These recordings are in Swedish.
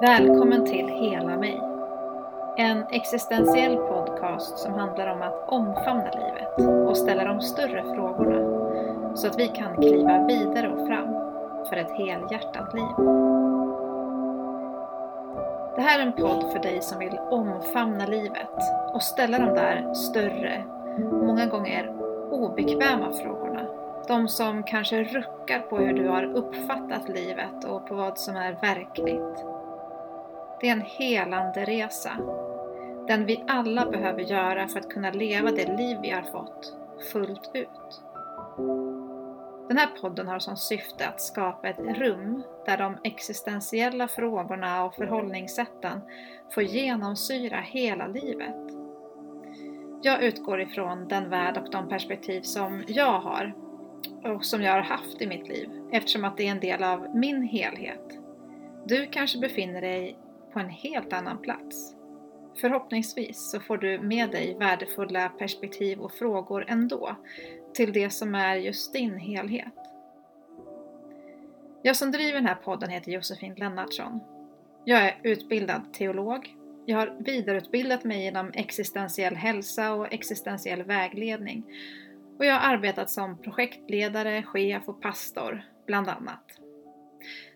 Välkommen till Hela mig. En existentiell podcast som handlar om att omfamna livet och ställa de större frågorna så att vi kan kliva vidare och fram för ett helhjärtat liv. Det här är en podd för dig som vill omfamna livet och ställa de där större, många gånger obekväma frågorna. De som kanske ruckar på hur du har uppfattat livet och på vad som är verkligt. Det är en helande resa. Den vi alla behöver göra för att kunna leva det liv vi har fått fullt ut. Den här podden har som syfte att skapa ett rum där de existentiella frågorna och förhållningssätten får genomsyra hela livet. Jag utgår ifrån den värld och de perspektiv som jag har och som jag har haft i mitt liv eftersom att det är en del av min helhet. Du kanske befinner dig på en helt annan plats. Förhoppningsvis så får du med dig värdefulla perspektiv och frågor ändå till det som är just din helhet. Jag som driver den här podden heter Josefin Lennartsson. Jag är utbildad teolog. Jag har vidareutbildat mig inom existentiell hälsa och existentiell vägledning och jag har arbetat som projektledare, chef och pastor, bland annat.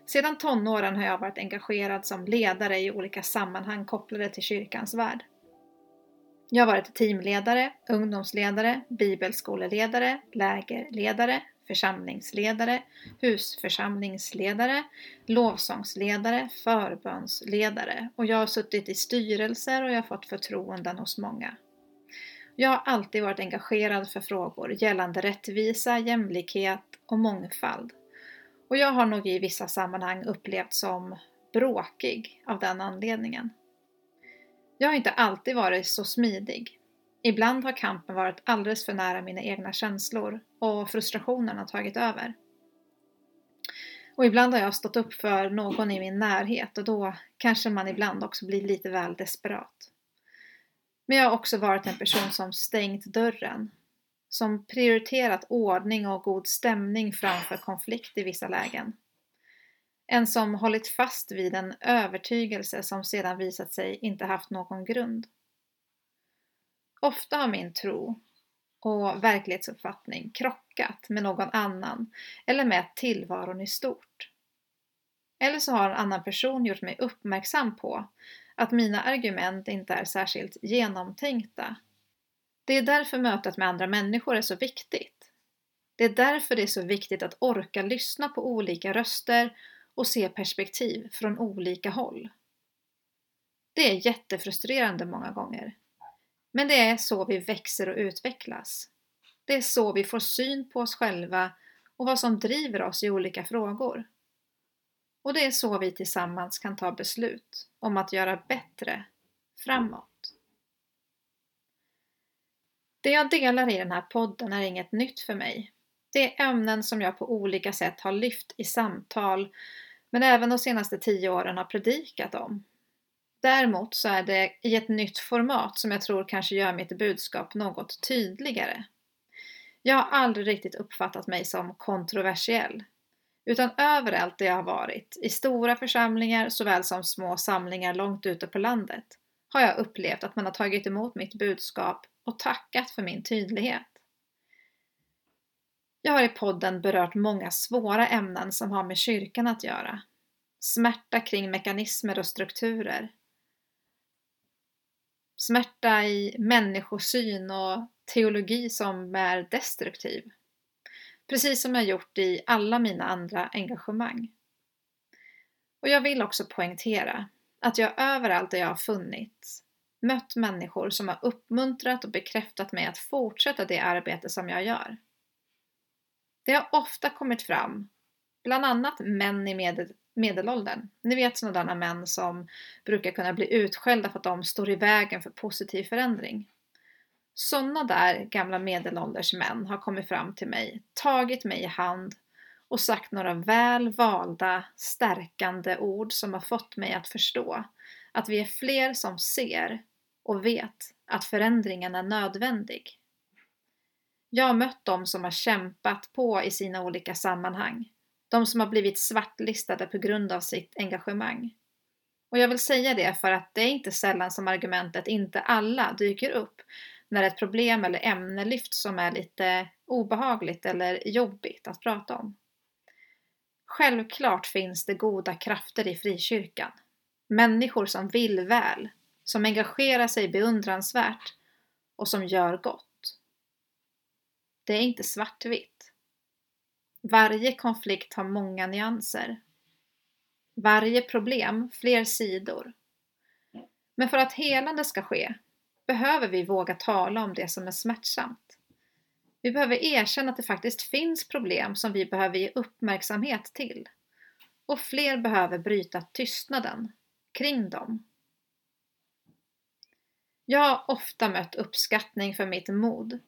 Sedan tonåren har jag varit engagerad som ledare i olika sammanhang kopplade till kyrkans värld. Jag har varit teamledare, ungdomsledare, bibelskoleledare, lägerledare, församlingsledare, husförsamlingsledare, lovsångsledare, förbönsledare och jag har suttit i styrelser och jag har fått förtroenden hos många. Jag har alltid varit engagerad för frågor gällande rättvisa, jämlikhet och mångfald. Och jag har nog i vissa sammanhang upplevt som bråkig av den anledningen. Jag har inte alltid varit så smidig. Ibland har kampen varit alldeles för nära mina egna känslor och frustrationen har tagit över. Och ibland har jag stått upp för någon i min närhet och då kanske man ibland också blir lite väl desperat. Men jag har också varit en person som stängt dörren, som prioriterat ordning och god stämning framför konflikt i vissa lägen. En som hållit fast vid en övertygelse som sedan visat sig inte haft någon grund. Ofta har min tro och verklighetsuppfattning krockat med någon annan eller med tillvaron i stort. Eller så har en annan person gjort mig uppmärksam på att mina argument inte är särskilt genomtänkta. Det är därför mötet med andra människor är så viktigt. Det är därför det är så viktigt att orka lyssna på olika röster och se perspektiv från olika håll. Det är jättefrustrerande många gånger. Men det är så vi växer och utvecklas. Det är så vi får syn på oss själva och vad som driver oss i olika frågor. Och det är så vi tillsammans kan ta beslut om att göra bättre framåt. Det jag delar i den här podden är inget nytt för mig. Det är ämnen som jag på olika sätt har lyft i samtal men även de senaste tio åren har predikat om. Däremot så är det i ett nytt format som jag tror kanske gör mitt budskap något tydligare. Jag har aldrig riktigt uppfattat mig som kontroversiell. Utan överallt där jag har varit, i stora församlingar såväl som små samlingar långt ute på landet, har jag upplevt att man har tagit emot mitt budskap och tackat för min tydlighet. Jag har i podden berört många svåra ämnen som har med kyrkan att göra. Smärta kring mekanismer och strukturer. Smärta i människosyn och teologi som är destruktiv. Precis som jag gjort i alla mina andra engagemang. Och jag vill också poängtera att jag överallt där jag har funnits mött människor som har uppmuntrat och bekräftat mig att fortsätta det arbete som jag gör. Det har ofta kommit fram, bland annat män i medel medelåldern. Ni vet sådana män som brukar kunna bli utskällda för att de står i vägen för positiv förändring. Sådana där gamla medelålders män har kommit fram till mig, tagit mig i hand och sagt några väl valda, stärkande ord som har fått mig att förstå att vi är fler som ser och vet att förändringen är nödvändig. Jag har mött dem som har kämpat på i sina olika sammanhang, De som har blivit svartlistade på grund av sitt engagemang. Och jag vill säga det för att det är inte sällan som argumentet inte alla dyker upp när ett problem eller ämne lyfts som är lite obehagligt eller jobbigt att prata om. Självklart finns det goda krafter i frikyrkan. Människor som vill väl, som engagerar sig beundransvärt och som gör gott. Det är inte svartvitt. Varje konflikt har många nyanser. Varje problem fler sidor. Men för att helande ska ske behöver vi våga tala om det som är smärtsamt. Vi behöver erkänna att det faktiskt finns problem som vi behöver ge uppmärksamhet till. Och fler behöver bryta tystnaden kring dem. Jag har ofta mött uppskattning för mitt mod.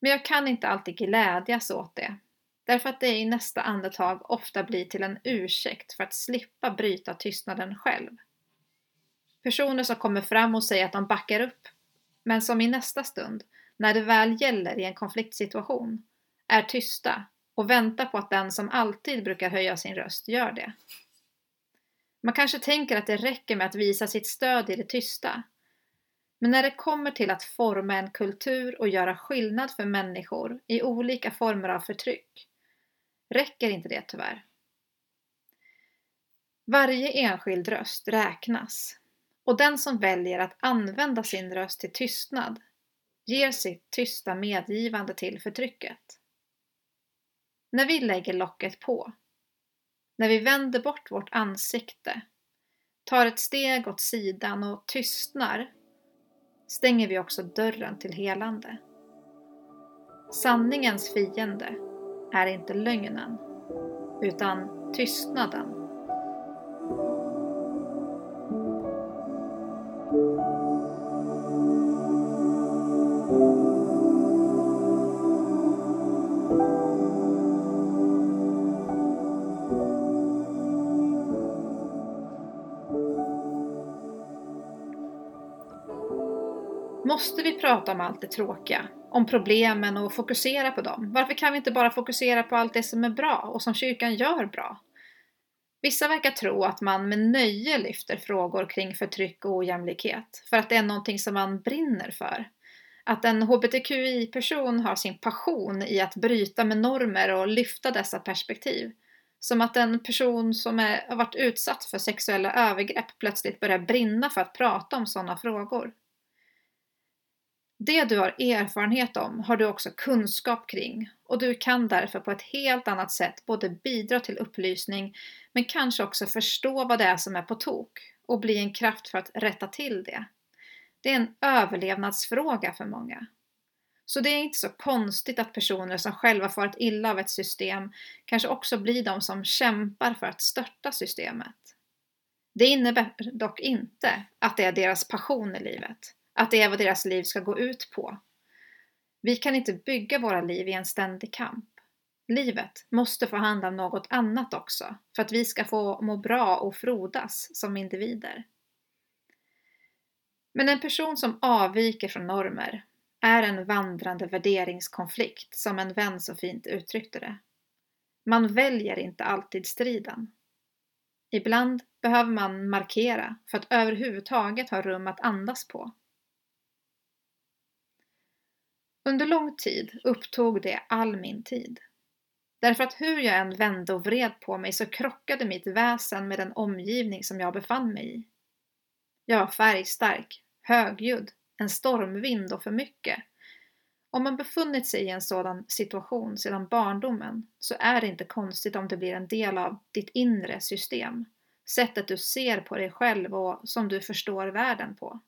Men jag kan inte alltid glädjas åt det. Därför att det i nästa andetag ofta blir till en ursäkt för att slippa bryta tystnaden själv. Personer som kommer fram och säger att de backar upp, men som i nästa stund, när det väl gäller i en konfliktsituation, är tysta och väntar på att den som alltid brukar höja sin röst gör det. Man kanske tänker att det räcker med att visa sitt stöd i det tysta. Men när det kommer till att forma en kultur och göra skillnad för människor i olika former av förtryck räcker inte det tyvärr. Varje enskild röst räknas och den som väljer att använda sin röst till tystnad ger sitt tysta medgivande till förtrycket. När vi lägger locket på, när vi vänder bort vårt ansikte, tar ett steg åt sidan och tystnar, stänger vi också dörren till helande. Sanningens fiende är inte lögnen, utan tystnaden Måste vi prata om allt det tråkiga? Om problemen och fokusera på dem? Varför kan vi inte bara fokusera på allt det som är bra och som kyrkan gör bra? Vissa verkar tro att man med nöje lyfter frågor kring förtryck och ojämlikhet för att det är någonting som man brinner för. Att en hbtqi-person har sin passion i att bryta med normer och lyfta dessa perspektiv. Som att en person som är, har varit utsatt för sexuella övergrepp plötsligt börjar brinna för att prata om sådana frågor. Det du har erfarenhet om har du också kunskap kring och du kan därför på ett helt annat sätt både bidra till upplysning men kanske också förstå vad det är som är på tok och bli en kraft för att rätta till det. Det är en överlevnadsfråga för många. Så det är inte så konstigt att personer som själva farit illa av ett system kanske också blir de som kämpar för att störta systemet. Det innebär dock inte att det är deras passion i livet. Att det är vad deras liv ska gå ut på. Vi kan inte bygga våra liv i en ständig kamp. Livet måste få handla om något annat också för att vi ska få må bra och frodas som individer. Men en person som avviker från normer är en vandrande värderingskonflikt som en vän så fint uttryckte det. Man väljer inte alltid striden. Ibland behöver man markera för att överhuvudtaget ha rum att andas på. Under lång tid upptog det all min tid. Därför att hur jag än vände och vred på mig så krockade mitt väsen med den omgivning som jag befann mig i. Jag var färgstark, högljudd, en stormvind och för mycket. Om man befunnit sig i en sådan situation sedan barndomen så är det inte konstigt om det blir en del av ditt inre system. Sättet du ser på dig själv och som du förstår världen på.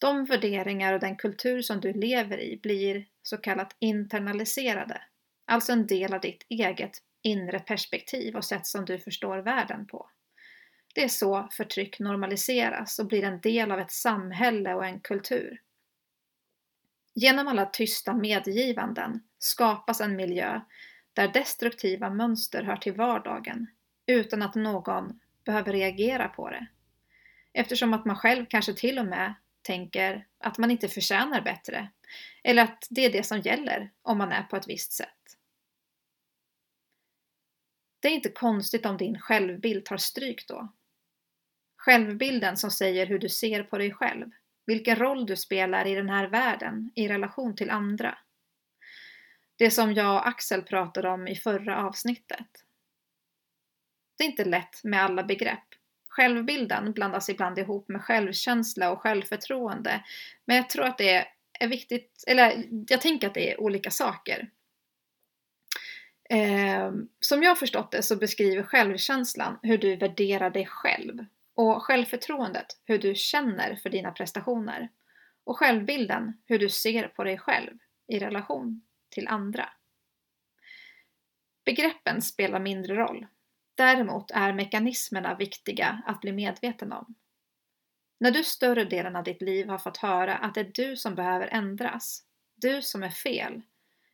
De värderingar och den kultur som du lever i blir så kallat internaliserade, alltså en del av ditt eget inre perspektiv och sätt som du förstår världen på. Det är så förtryck normaliseras och blir en del av ett samhälle och en kultur. Genom alla tysta medgivanden skapas en miljö där destruktiva mönster hör till vardagen utan att någon behöver reagera på det. Eftersom att man själv kanske till och med tänker att man inte förtjänar bättre. Eller att det är det som gäller om man är på ett visst sätt. Det är inte konstigt om din självbild tar stryk då. Självbilden som säger hur du ser på dig själv, vilken roll du spelar i den här världen i relation till andra. Det som jag och Axel pratade om i förra avsnittet. Det är inte lätt med alla begrepp. Självbilden blandas ibland ihop med självkänsla och självförtroende, men jag tror att det är viktigt, eller jag tänker att det är olika saker. Eh, som jag har förstått det så beskriver självkänslan hur du värderar dig själv och självförtroendet hur du känner för dina prestationer och självbilden hur du ser på dig själv i relation till andra. Begreppen spelar mindre roll. Däremot är mekanismerna viktiga att bli medveten om. När du större delen av ditt liv har fått höra att det är du som behöver ändras, du som är fel,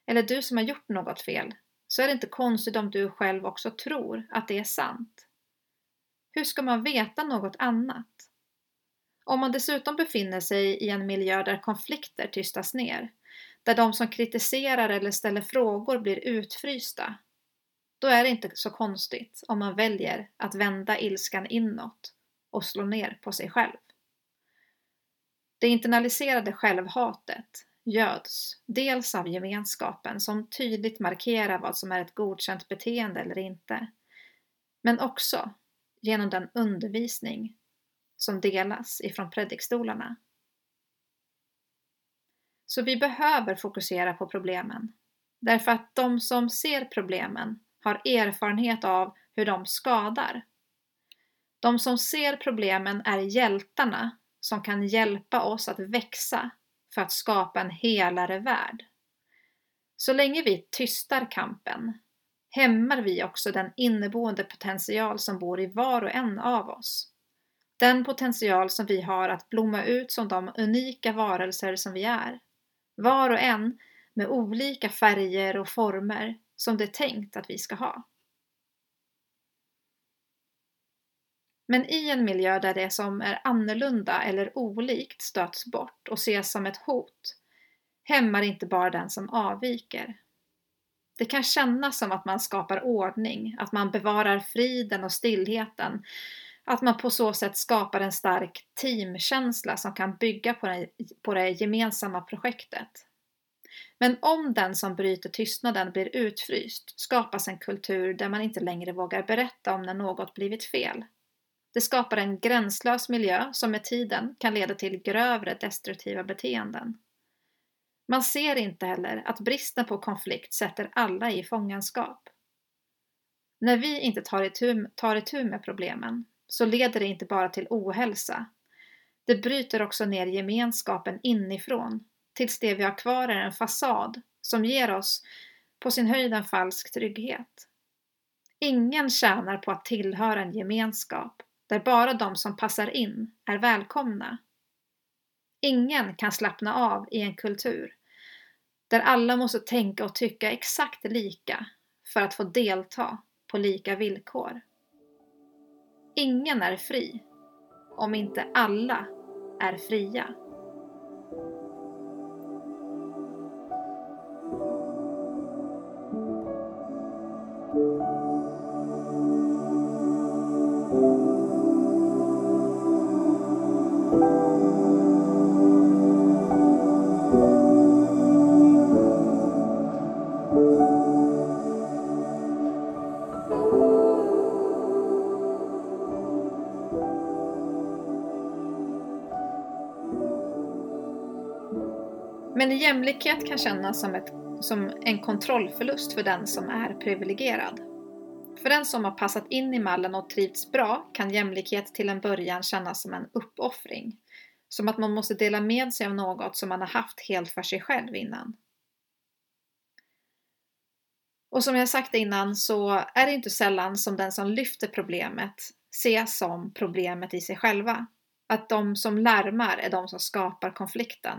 eller du som har gjort något fel, så är det inte konstigt om du själv också tror att det är sant. Hur ska man veta något annat? Om man dessutom befinner sig i en miljö där konflikter tystas ner, där de som kritiserar eller ställer frågor blir utfrysta, då är det inte så konstigt om man väljer att vända ilskan inåt och slå ner på sig själv. Det internaliserade självhatet göds dels av gemenskapen som tydligt markerar vad som är ett godkänt beteende eller inte, men också genom den undervisning som delas ifrån predikstolarna. Så vi behöver fokusera på problemen, därför att de som ser problemen har erfarenhet av hur de skadar. De som ser problemen är hjältarna som kan hjälpa oss att växa för att skapa en helare värld. Så länge vi tystar kampen hämmar vi också den inneboende potential som bor i var och en av oss. Den potential som vi har att blomma ut som de unika varelser som vi är. Var och en med olika färger och former som det är tänkt att vi ska ha. Men i en miljö där det som är annorlunda eller olikt stöts bort och ses som ett hot hämmar inte bara den som avviker. Det kan kännas som att man skapar ordning, att man bevarar friden och stillheten, att man på så sätt skapar en stark teamkänsla som kan bygga på det, på det gemensamma projektet. Men om den som bryter tystnaden blir utfryst skapas en kultur där man inte längre vågar berätta om när något blivit fel. Det skapar en gränslös miljö som med tiden kan leda till grövre destruktiva beteenden. Man ser inte heller att bristen på konflikt sätter alla i fångenskap. När vi inte tar itu, tar itu med problemen så leder det inte bara till ohälsa. Det bryter också ner gemenskapen inifrån tills det vi har kvar är en fasad som ger oss på sin höjd en falsk trygghet. Ingen tjänar på att tillhöra en gemenskap där bara de som passar in är välkomna. Ingen kan slappna av i en kultur där alla måste tänka och tycka exakt lika för att få delta på lika villkor. Ingen är fri om inte alla är fria. Jämlikhet kan kännas som, ett, som en kontrollförlust för den som är privilegierad. För den som har passat in i mallen och trivts bra kan jämlikhet till en början kännas som en uppoffring. Som att man måste dela med sig av något som man har haft helt för sig själv innan. Och som jag sagt innan så är det inte sällan som den som lyfter problemet ses som problemet i sig själva. Att de som larmar är de som skapar konflikten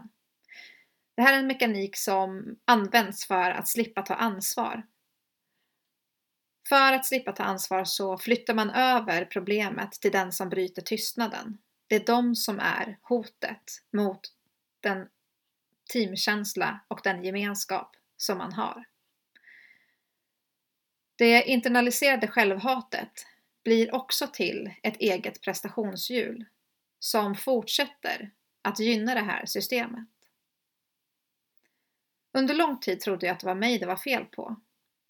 det här är en mekanik som används för att slippa ta ansvar. För att slippa ta ansvar så flyttar man över problemet till den som bryter tystnaden. Det är de som är hotet mot den teamkänsla och den gemenskap som man har. Det internaliserade självhatet blir också till ett eget prestationshjul som fortsätter att gynna det här systemet. Under lång tid trodde jag att det var mig det var fel på.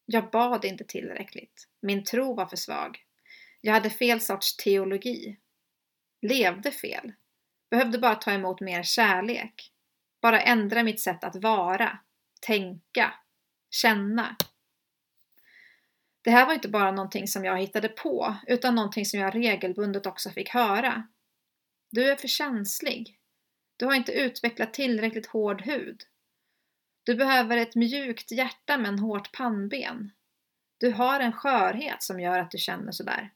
Jag bad inte tillräckligt. Min tro var för svag. Jag hade fel sorts teologi. Levde fel. Behövde bara ta emot mer kärlek. Bara ändra mitt sätt att vara, tänka, känna. Det här var inte bara någonting som jag hittade på, utan någonting som jag regelbundet också fick höra. Du är för känslig. Du har inte utvecklat tillräckligt hård hud. Du behöver ett mjukt hjärta med en hårt pannben. Du har en skörhet som gör att du känner sådär.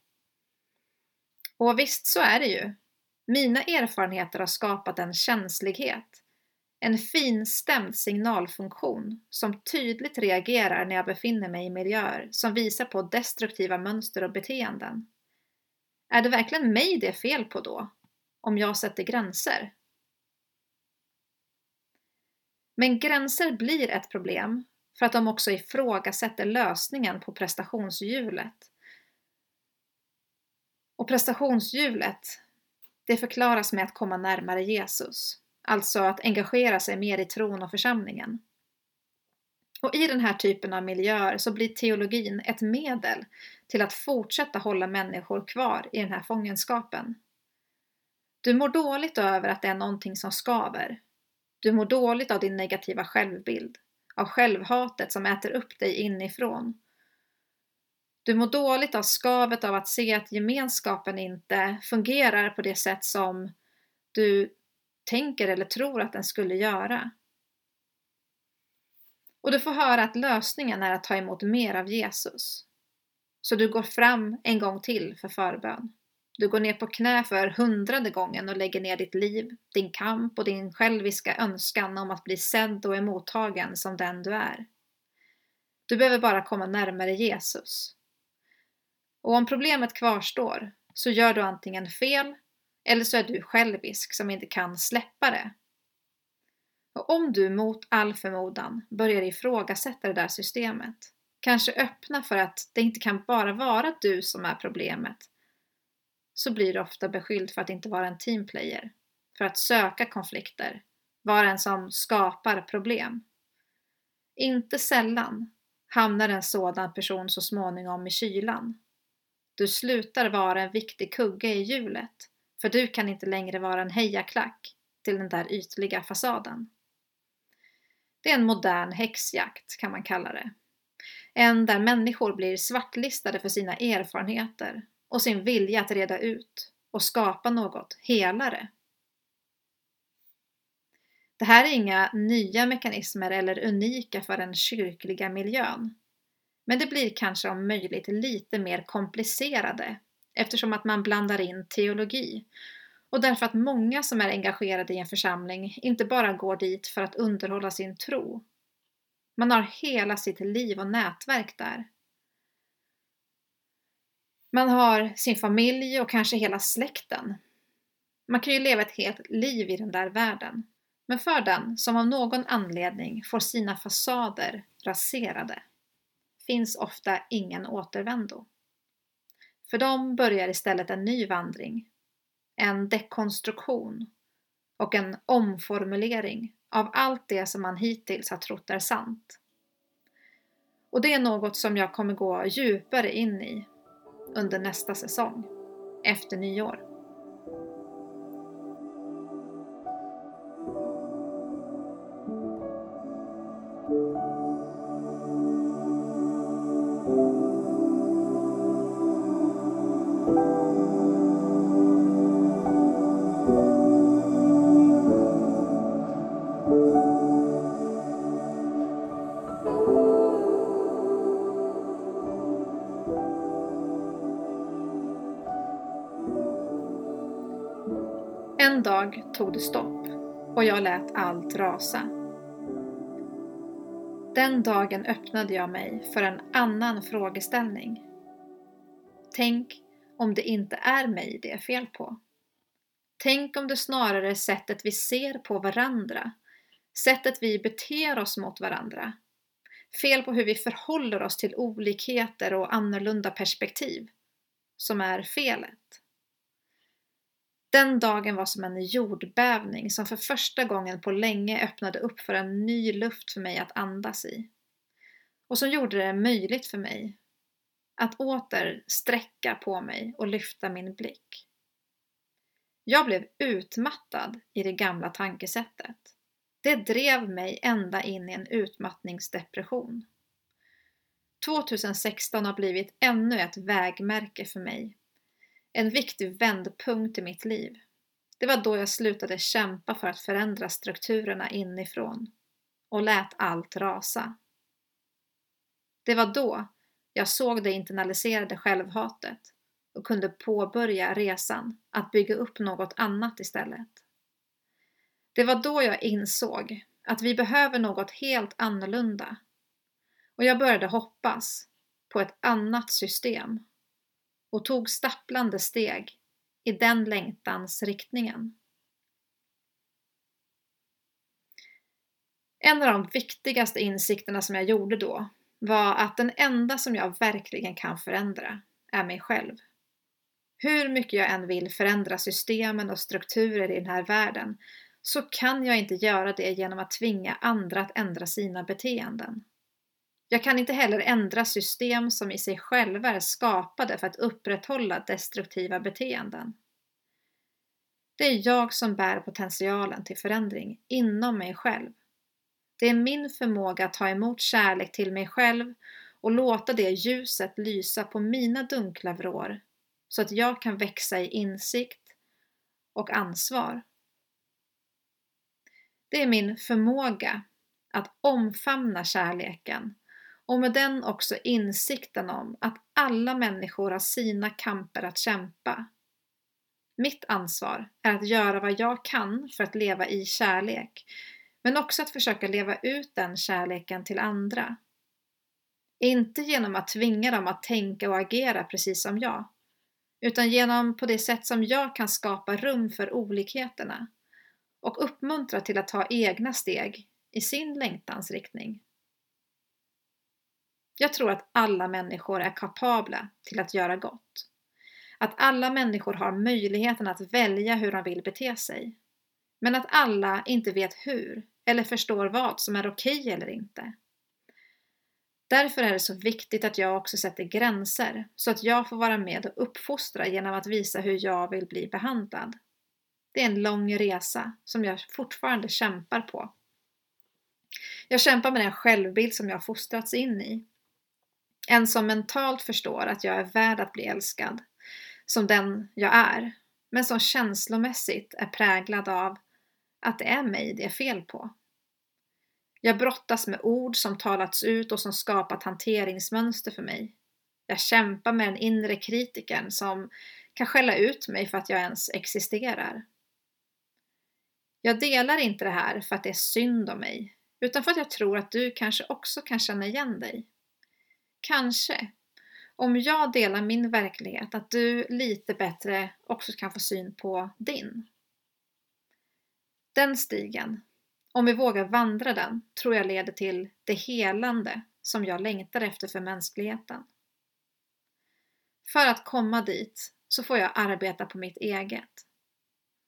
Och visst så är det ju. Mina erfarenheter har skapat en känslighet. En finstämd signalfunktion som tydligt reagerar när jag befinner mig i miljöer som visar på destruktiva mönster och beteenden. Är det verkligen mig det är fel på då? Om jag sätter gränser? Men gränser blir ett problem för att de också ifrågasätter lösningen på prestationshjulet. Och prestationshjulet, det förklaras med att komma närmare Jesus, alltså att engagera sig mer i tron och församlingen. Och i den här typen av miljöer så blir teologin ett medel till att fortsätta hålla människor kvar i den här fångenskapen. Du mår dåligt över att det är någonting som skaver, du mår dåligt av din negativa självbild, av självhatet som äter upp dig inifrån. Du mår dåligt av skavet av att se att gemenskapen inte fungerar på det sätt som du tänker eller tror att den skulle göra. Och du får höra att lösningen är att ta emot mer av Jesus. Så du går fram en gång till för förbön. Du går ner på knä för hundrade gången och lägger ner ditt liv, din kamp och din själviska önskan om att bli sedd och emottagen som den du är. Du behöver bara komma närmare Jesus. Och om problemet kvarstår så gör du antingen fel eller så är du självisk som inte kan släppa det. Och om du mot all förmodan börjar ifrågasätta det där systemet, kanske öppna för att det inte kan bara vara du som är problemet, så blir du ofta beskylld för att inte vara en teamplayer, för att söka konflikter, vara en som skapar problem. Inte sällan hamnar en sådan person så småningom i kylan. Du slutar vara en viktig kugge i hjulet, för du kan inte längre vara en hejaklack till den där ytliga fasaden. Det är en modern häxjakt kan man kalla det. En där människor blir svartlistade för sina erfarenheter och sin vilja att reda ut och skapa något helare. Det här är inga nya mekanismer eller unika för den kyrkliga miljön. Men det blir kanske om möjligt lite mer komplicerade eftersom att man blandar in teologi och därför att många som är engagerade i en församling inte bara går dit för att underhålla sin tro. Man har hela sitt liv och nätverk där. Man har sin familj och kanske hela släkten. Man kan ju leva ett helt liv i den där världen. Men för den som av någon anledning får sina fasader raserade finns ofta ingen återvändo. För dem börjar istället en ny vandring, en dekonstruktion och en omformulering av allt det som man hittills har trott är sant. Och det är något som jag kommer gå djupare in i under nästa säsong, efter nyår. Och jag lät allt rasa. Den dagen öppnade jag mig för en annan frågeställning. Tänk om det inte är mig det är fel på? Tänk om det snarare är sättet vi ser på varandra, sättet vi beter oss mot varandra. fel på hur vi förhåller oss till olikheter och annorlunda perspektiv, som är felet. Den dagen var som en jordbävning som för första gången på länge öppnade upp för en ny luft för mig att andas i. Och som gjorde det möjligt för mig att åter sträcka på mig och lyfta min blick. Jag blev utmattad i det gamla tankesättet. Det drev mig ända in i en utmattningsdepression. 2016 har blivit ännu ett vägmärke för mig. En viktig vändpunkt i mitt liv. Det var då jag slutade kämpa för att förändra strukturerna inifrån och lät allt rasa. Det var då jag såg det internaliserade självhatet och kunde påbörja resan att bygga upp något annat istället. Det var då jag insåg att vi behöver något helt annorlunda och jag började hoppas på ett annat system och tog stapplande steg i den längtans riktningen. En av de viktigaste insikterna som jag gjorde då var att den enda som jag verkligen kan förändra är mig själv. Hur mycket jag än vill förändra systemen och strukturer i den här världen så kan jag inte göra det genom att tvinga andra att ändra sina beteenden. Jag kan inte heller ändra system som i sig själva är skapade för att upprätthålla destruktiva beteenden. Det är jag som bär potentialen till förändring inom mig själv. Det är min förmåga att ta emot kärlek till mig själv och låta det ljuset lysa på mina dunkla vrår så att jag kan växa i insikt och ansvar. Det är min förmåga att omfamna kärleken och med den också insikten om att alla människor har sina kamper att kämpa. Mitt ansvar är att göra vad jag kan för att leva i kärlek, men också att försöka leva ut den kärleken till andra. Inte genom att tvinga dem att tänka och agera precis som jag, utan genom på det sätt som jag kan skapa rum för olikheterna och uppmuntra till att ta egna steg i sin längtansriktning. Jag tror att alla människor är kapabla till att göra gott. Att alla människor har möjligheten att välja hur de vill bete sig. Men att alla inte vet hur eller förstår vad som är okej okay eller inte. Därför är det så viktigt att jag också sätter gränser så att jag får vara med och uppfostra genom att visa hur jag vill bli behandlad. Det är en lång resa som jag fortfarande kämpar på. Jag kämpar med den självbild som jag fostrats in i. En som mentalt förstår att jag är värd att bli älskad, som den jag är, men som känslomässigt är präglad av att det är mig det är fel på. Jag brottas med ord som talats ut och som skapat hanteringsmönster för mig. Jag kämpar med den inre kritikern som kan skälla ut mig för att jag ens existerar. Jag delar inte det här för att det är synd om mig, utan för att jag tror att du kanske också kan känna igen dig. Kanske, om jag delar min verklighet, att du lite bättre också kan få syn på din. Den stigen, om vi vågar vandra den, tror jag leder till det helande som jag längtar efter för mänskligheten. För att komma dit så får jag arbeta på mitt eget.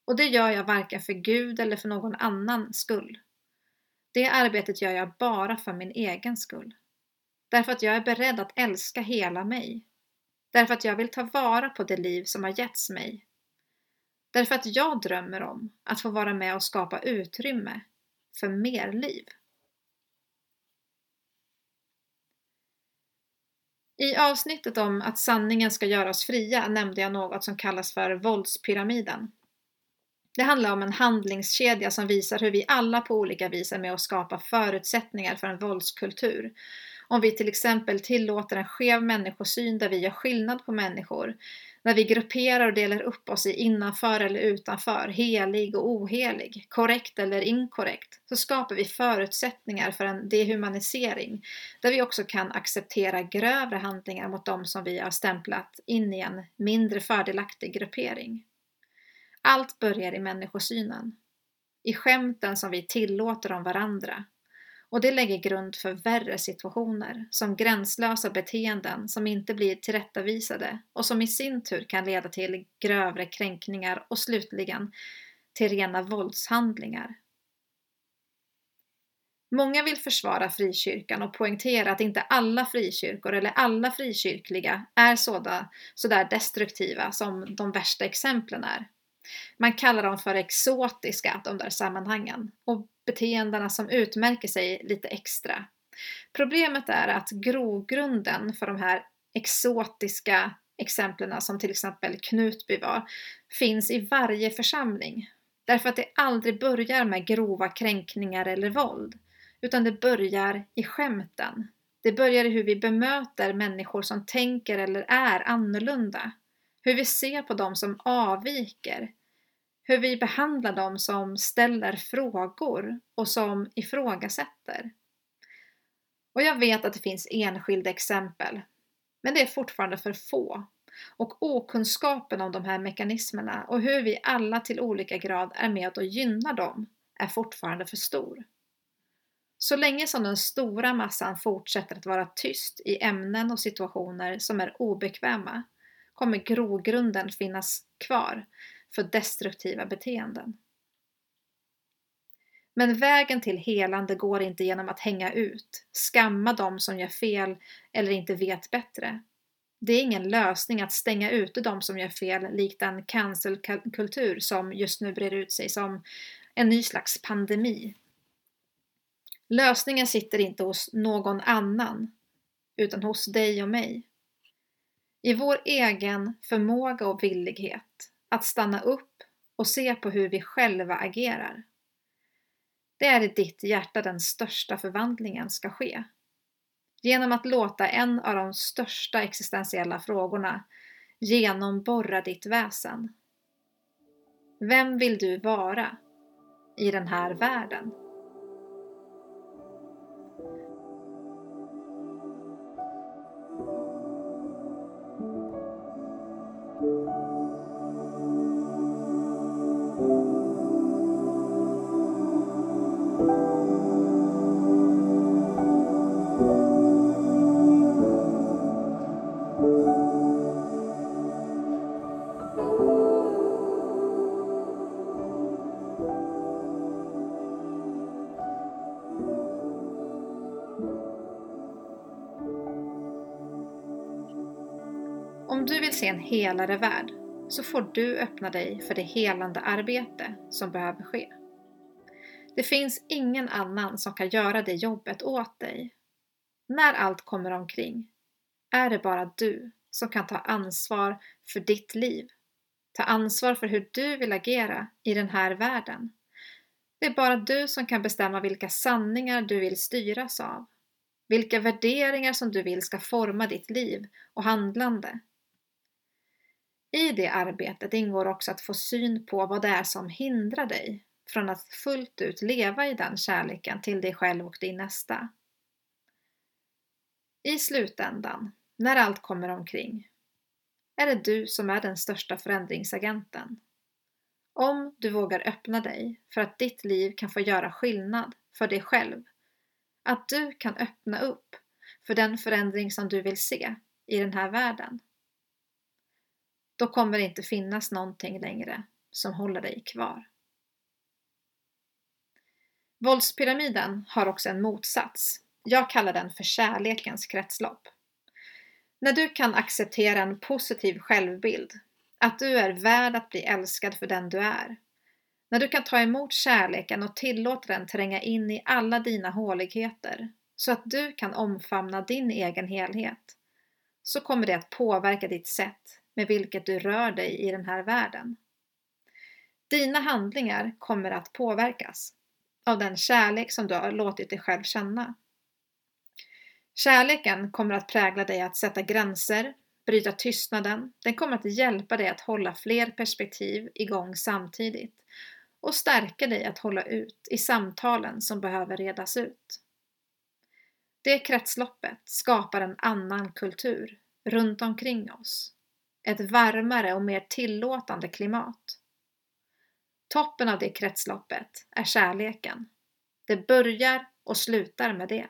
Och det gör jag varken för Gud eller för någon annan skull. Det arbetet gör jag bara för min egen skull. Därför att jag är beredd att älska hela mig. Därför att jag vill ta vara på det liv som har getts mig. Därför att jag drömmer om att få vara med och skapa utrymme för mer liv. I avsnittet om att sanningen ska göra oss fria nämnde jag något som kallas för våldspyramiden. Det handlar om en handlingskedja som visar hur vi alla på olika vis är med och skapar förutsättningar för en våldskultur om vi till exempel tillåter en skev människosyn där vi gör skillnad på människor, när vi grupperar och delar upp oss i innanför eller utanför, helig och ohelig, korrekt eller inkorrekt, så skapar vi förutsättningar för en dehumanisering, där vi också kan acceptera grövre handlingar mot de som vi har stämplat in i en mindre fördelaktig gruppering. Allt börjar i människosynen, i skämten som vi tillåter om varandra, och det lägger grund för värre situationer, som gränslösa beteenden som inte blir tillrättavisade och som i sin tur kan leda till grövre kränkningar och slutligen till rena våldshandlingar. Många vill försvara frikyrkan och poängtera att inte alla frikyrkor eller alla frikyrkliga är sådär, destruktiva som de värsta exemplen är. Man kallar dem för exotiska, de där sammanhangen, och beteendena som utmärker sig lite extra. Problemet är att grogrunden för de här exotiska exemplen som till exempel Knutby var, finns i varje församling. Därför att det aldrig börjar med grova kränkningar eller våld, utan det börjar i skämten. Det börjar i hur vi bemöter människor som tänker eller är annorlunda. Hur vi ser på dem som avviker, hur vi behandlar dem som ställer frågor och som ifrågasätter. Och jag vet att det finns enskilda exempel, men det är fortfarande för få. Och okunskapen om de här mekanismerna och hur vi alla till olika grad är med och gynnar dem är fortfarande för stor. Så länge som den stora massan fortsätter att vara tyst i ämnen och situationer som är obekväma kommer grogrunden finnas kvar för destruktiva beteenden. Men vägen till helande går inte genom att hänga ut, skamma dem som gör fel eller inte vet bättre. Det är ingen lösning att stänga ute de som gör fel likt en cancelkultur som just nu breder ut sig som en ny slags pandemi. Lösningen sitter inte hos någon annan, utan hos dig och mig. I vår egen förmåga och villighet att stanna upp och se på hur vi själva agerar. Det är i ditt hjärta den största förvandlingen ska ske. Genom att låta en av de största existentiella frågorna genomborra ditt väsen. Vem vill du vara i den här världen? Du vill se en helare värld så får du öppna dig för det helande arbete som behöver ske. Det finns ingen annan som kan göra det jobbet åt dig. När allt kommer omkring är det bara du som kan ta ansvar för ditt liv. Ta ansvar för hur du vill agera i den här världen. Det är bara du som kan bestämma vilka sanningar du vill styras av. Vilka värderingar som du vill ska forma ditt liv och handlande. I det arbetet ingår också att få syn på vad det är som hindrar dig från att fullt ut leva i den kärleken till dig själv och din nästa. I slutändan, när allt kommer omkring, är det du som är den största förändringsagenten. Om du vågar öppna dig för att ditt liv kan få göra skillnad för dig själv, att du kan öppna upp för den förändring som du vill se i den här världen då kommer det inte finnas någonting längre som håller dig kvar. Våldspyramiden har också en motsats. Jag kallar den för kärlekens kretslopp. När du kan acceptera en positiv självbild, att du är värd att bli älskad för den du är, när du kan ta emot kärleken och tillåta den tränga in i alla dina håligheter, så att du kan omfamna din egen helhet, så kommer det att påverka ditt sätt med vilket du rör dig i den här världen. Dina handlingar kommer att påverkas av den kärlek som du har låtit dig själv känna. Kärleken kommer att prägla dig att sätta gränser, bryta tystnaden. Den kommer att hjälpa dig att hålla fler perspektiv igång samtidigt och stärka dig att hålla ut i samtalen som behöver redas ut. Det kretsloppet skapar en annan kultur runt omkring oss ett varmare och mer tillåtande klimat. Toppen av det kretsloppet är kärleken. Det börjar och slutar med det.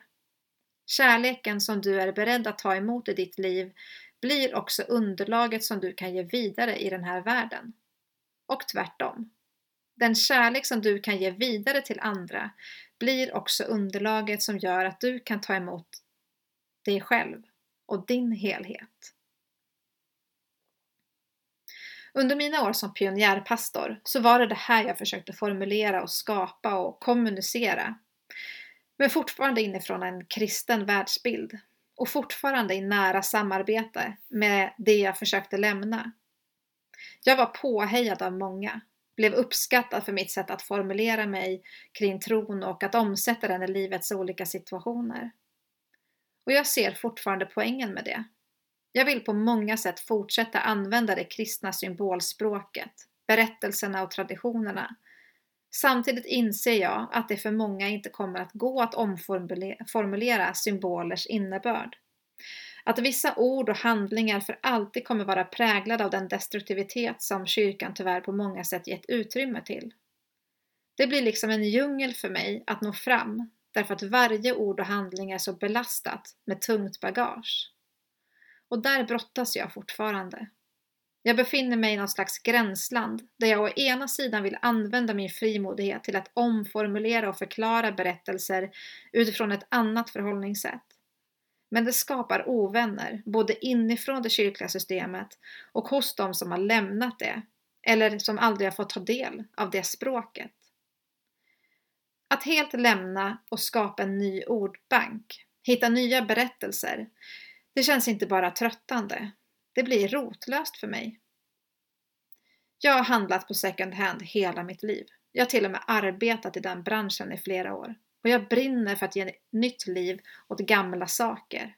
Kärleken som du är beredd att ta emot i ditt liv blir också underlaget som du kan ge vidare i den här världen. Och tvärtom. Den kärlek som du kan ge vidare till andra blir också underlaget som gör att du kan ta emot dig själv och din helhet. Under mina år som pionjärpastor så var det det här jag försökte formulera och skapa och kommunicera. Men fortfarande inifrån en kristen världsbild och fortfarande i nära samarbete med det jag försökte lämna. Jag var påhejad av många, blev uppskattad för mitt sätt att formulera mig kring tron och att omsätta den i livets olika situationer. Och jag ser fortfarande poängen med det. Jag vill på många sätt fortsätta använda det kristna symbolspråket, berättelserna och traditionerna. Samtidigt inser jag att det för många inte kommer att gå att omformulera symbolers innebörd. Att vissa ord och handlingar för alltid kommer vara präglade av den destruktivitet som kyrkan tyvärr på många sätt gett utrymme till. Det blir liksom en djungel för mig att nå fram därför att varje ord och handling är så belastat med tungt bagage. Och där brottas jag fortfarande. Jag befinner mig i någon slags gränsland där jag å ena sidan vill använda min frimodighet till att omformulera och förklara berättelser utifrån ett annat förhållningssätt. Men det skapar ovänner, både inifrån det kyrkliga systemet och hos de som har lämnat det, eller som aldrig har fått ta del av det språket. Att helt lämna och skapa en ny ordbank, hitta nya berättelser, det känns inte bara tröttande, det blir rotlöst för mig. Jag har handlat på second hand hela mitt liv. Jag har till och med arbetat i den branschen i flera år. Och jag brinner för att ge nytt liv åt gamla saker.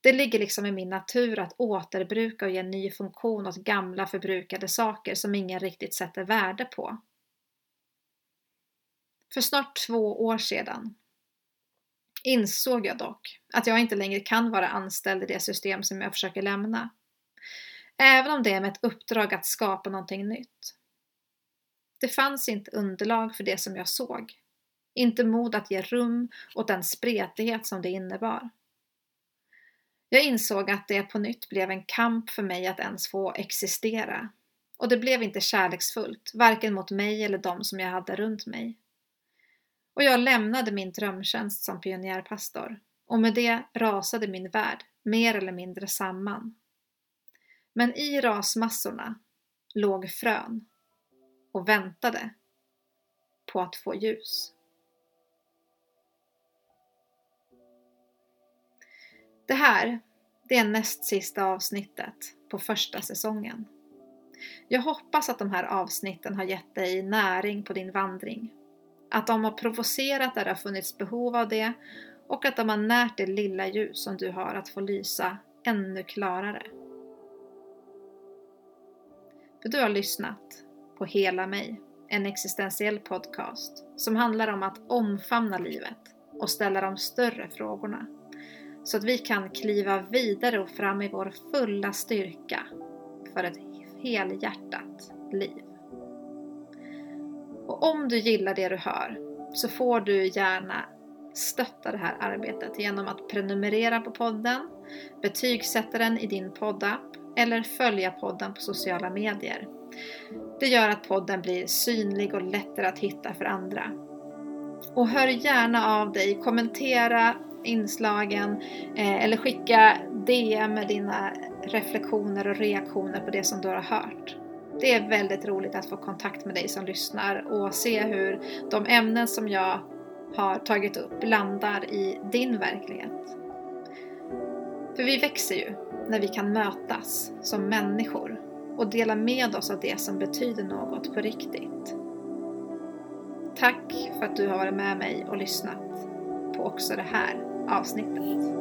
Det ligger liksom i min natur att återbruka och ge ny funktion åt gamla förbrukade saker som ingen riktigt sätter värde på. För snart två år sedan insåg jag dock att jag inte längre kan vara anställd i det system som jag försöker lämna. Även om det är med ett uppdrag att skapa någonting nytt. Det fanns inte underlag för det som jag såg. Inte mod att ge rum åt den spretighet som det innebar. Jag insåg att det på nytt blev en kamp för mig att ens få existera. Och det blev inte kärleksfullt, varken mot mig eller de som jag hade runt mig. Och jag lämnade min drömtjänst som pionjärpastor och med det rasade min värld mer eller mindre samman. Men i rasmassorna låg frön och väntade på att få ljus. Det här, det är näst sista avsnittet på första säsongen. Jag hoppas att de här avsnitten har gett dig näring på din vandring att de har provocerat där det har funnits behov av det och att de har närt det lilla ljus som du har att få lysa ännu klarare. För du har lyssnat på Hela mig, en existentiell podcast som handlar om att omfamna livet och ställa de större frågorna så att vi kan kliva vidare och fram i vår fulla styrka för ett helhjärtat liv. Och om du gillar det du hör så får du gärna stötta det här arbetet genom att prenumerera på podden, betygsätta den i din poddapp eller följa podden på sociala medier. Det gör att podden blir synlig och lättare att hitta för andra. Och hör gärna av dig, kommentera inslagen eh, eller skicka DM med dina reflektioner och reaktioner på det som du har hört. Det är väldigt roligt att få kontakt med dig som lyssnar och se hur de ämnen som jag har tagit upp landar i din verklighet. För vi växer ju när vi kan mötas som människor och dela med oss av det som betyder något på riktigt. Tack för att du har varit med mig och lyssnat på också det här avsnittet.